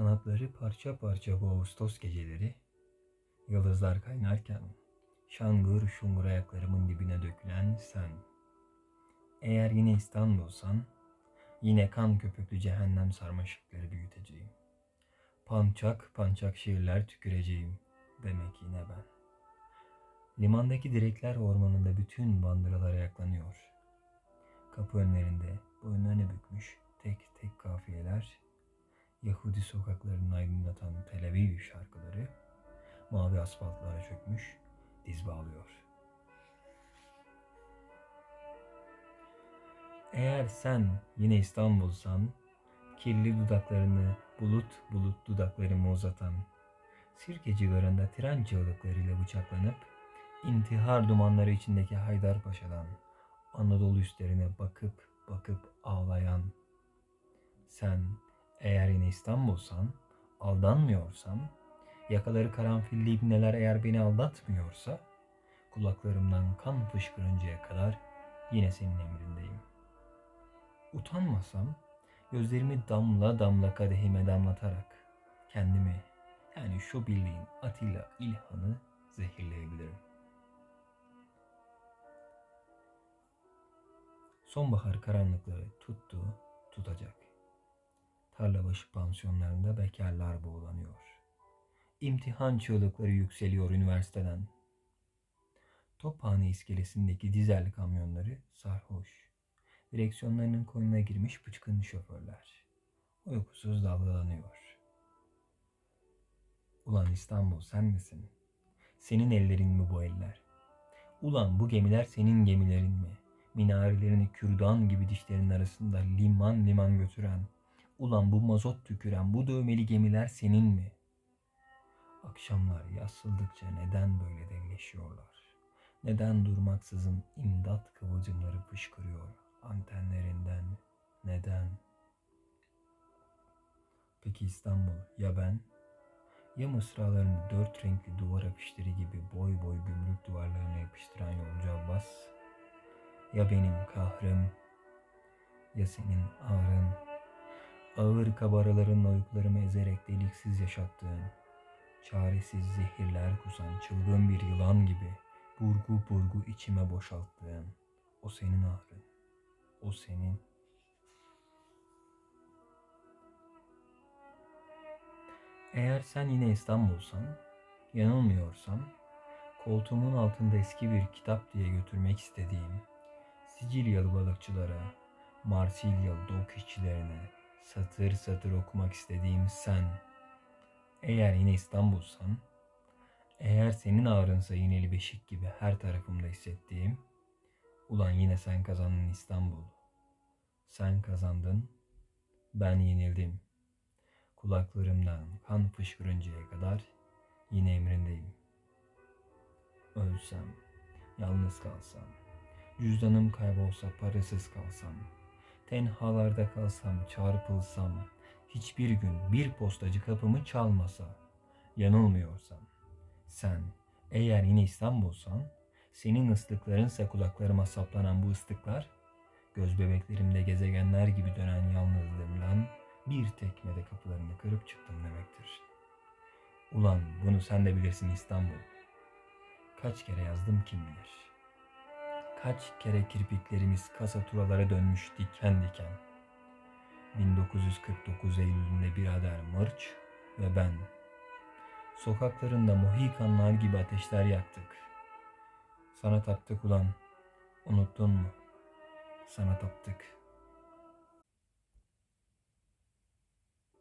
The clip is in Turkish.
Kanatları parça parça bu Ağustos geceleri, yıldızlar kaynarken, şangır şungur ayaklarımın dibine dökülen sen. Eğer yine İstanbul'san, yine kan köpüklü cehennem sarmaşıkları büyüteceğim. Pançak pançak şiirler tüküreceğim, demek yine ben. Limandaki direkler ormanında bütün bandıralar ayaklanıyor. Kapı önlerinde boyun öne bükmüş Yahudi sokaklarını aydınlatan Tel Aviv şarkıları, mavi asfaltlara çökmüş diz bağlıyor. Eğer sen yine İstanbul'san, kirli dudaklarını bulut bulut dudaklarımı uzatan, sirke civarında tren çığlıklarıyla bıçaklanıp, intihar dumanları içindeki Haydarpaşa'dan Anadolu üstlerine bakıp bakıp ağlayan, sen eğer yine İstanbul'san, aldanmıyorsam, yakaları karanfilli ibneler eğer beni aldatmıyorsa, kulaklarımdan kan fışkırıncaya kadar yine senin emrindeyim. Utanmasam, gözlerimi damla damla kadehime damlatarak kendimi, yani şu bildiğin Atilla İlhan'ı zehirleyebilirim. Sonbahar karanlıkları tuttu, tutacak. Tarlabaşı pansiyonlarında bekarlar boğulanıyor. İmtihan çığlıkları yükseliyor üniversiteden. Tophane iskelesindeki dizel kamyonları sarhoş. Direksiyonlarının koynuna girmiş bıçkın şoförler. Uykusuz dalgalanıyor. Ulan İstanbul sen misin? Senin ellerin mi bu eller? Ulan bu gemiler senin gemilerin mi? Minarelerini kürdan gibi dişlerin arasında liman liman götüren, ulan bu mazot tüküren bu dövmeli gemiler senin mi? Akşamlar yassıldıkça neden böyle devleşiyorlar? Neden durmaksızın imdat kıvılcımları fışkırıyor antenlerinden? Neden? Peki İstanbul ya ben? Ya mısralarını dört renkli duvar afişleri gibi boy boy gümrük duvarlarına yapıştıran yolcu Abbas? Ya benim kahrım? Ya senin ağrın? Ağır kabaralarınla uykularımı ezerek deliksiz yaşattığın, çaresiz zehirler kusan çılgın bir yılan gibi burgu burgu içime boşalttığın, o senin ağrın, o senin. Eğer sen yine İstanbul'san, yanılmıyorsam, koltuğumun altında eski bir kitap diye götürmek istediğim, Sicilyalı balıkçılara, Marsilyalı dok işçilerine satır satır okumak istediğim sen. Eğer yine İstanbul'san, eğer senin ağrınsa yineli beşik gibi her tarafımda hissettiğim, ulan yine sen kazandın İstanbul. Sen kazandın, ben yenildim. Kulaklarımdan kan fışkırıncaya kadar yine emrindeyim. Ölsem, yalnız kalsam, Cüzdanım kaybolsa parasız kalsam, tenhalarda kalsam, çarpılsam, hiçbir gün bir postacı kapımı çalmasa, yanılmıyorsam, sen eğer yine İstanbul'san, senin ıslıklarınsa kulaklarıma saplanan bu ıslıklar, göz bebeklerimde gezegenler gibi dönen yalnızlığımdan bir tekmede kapılarını kırıp çıktım demektir. Ulan bunu sen de bilirsin İstanbul. Kaç kere yazdım kim bilir.'' Kaç kere kirpiklerimiz kasaturalara dönmüş diken diken. 1949 Eylül'ünde birader Mırç ve ben. Sokaklarında Mohikanlar gibi ateşler yaktık. Sana taptık ulan. Unuttun mu? Sana taptık.''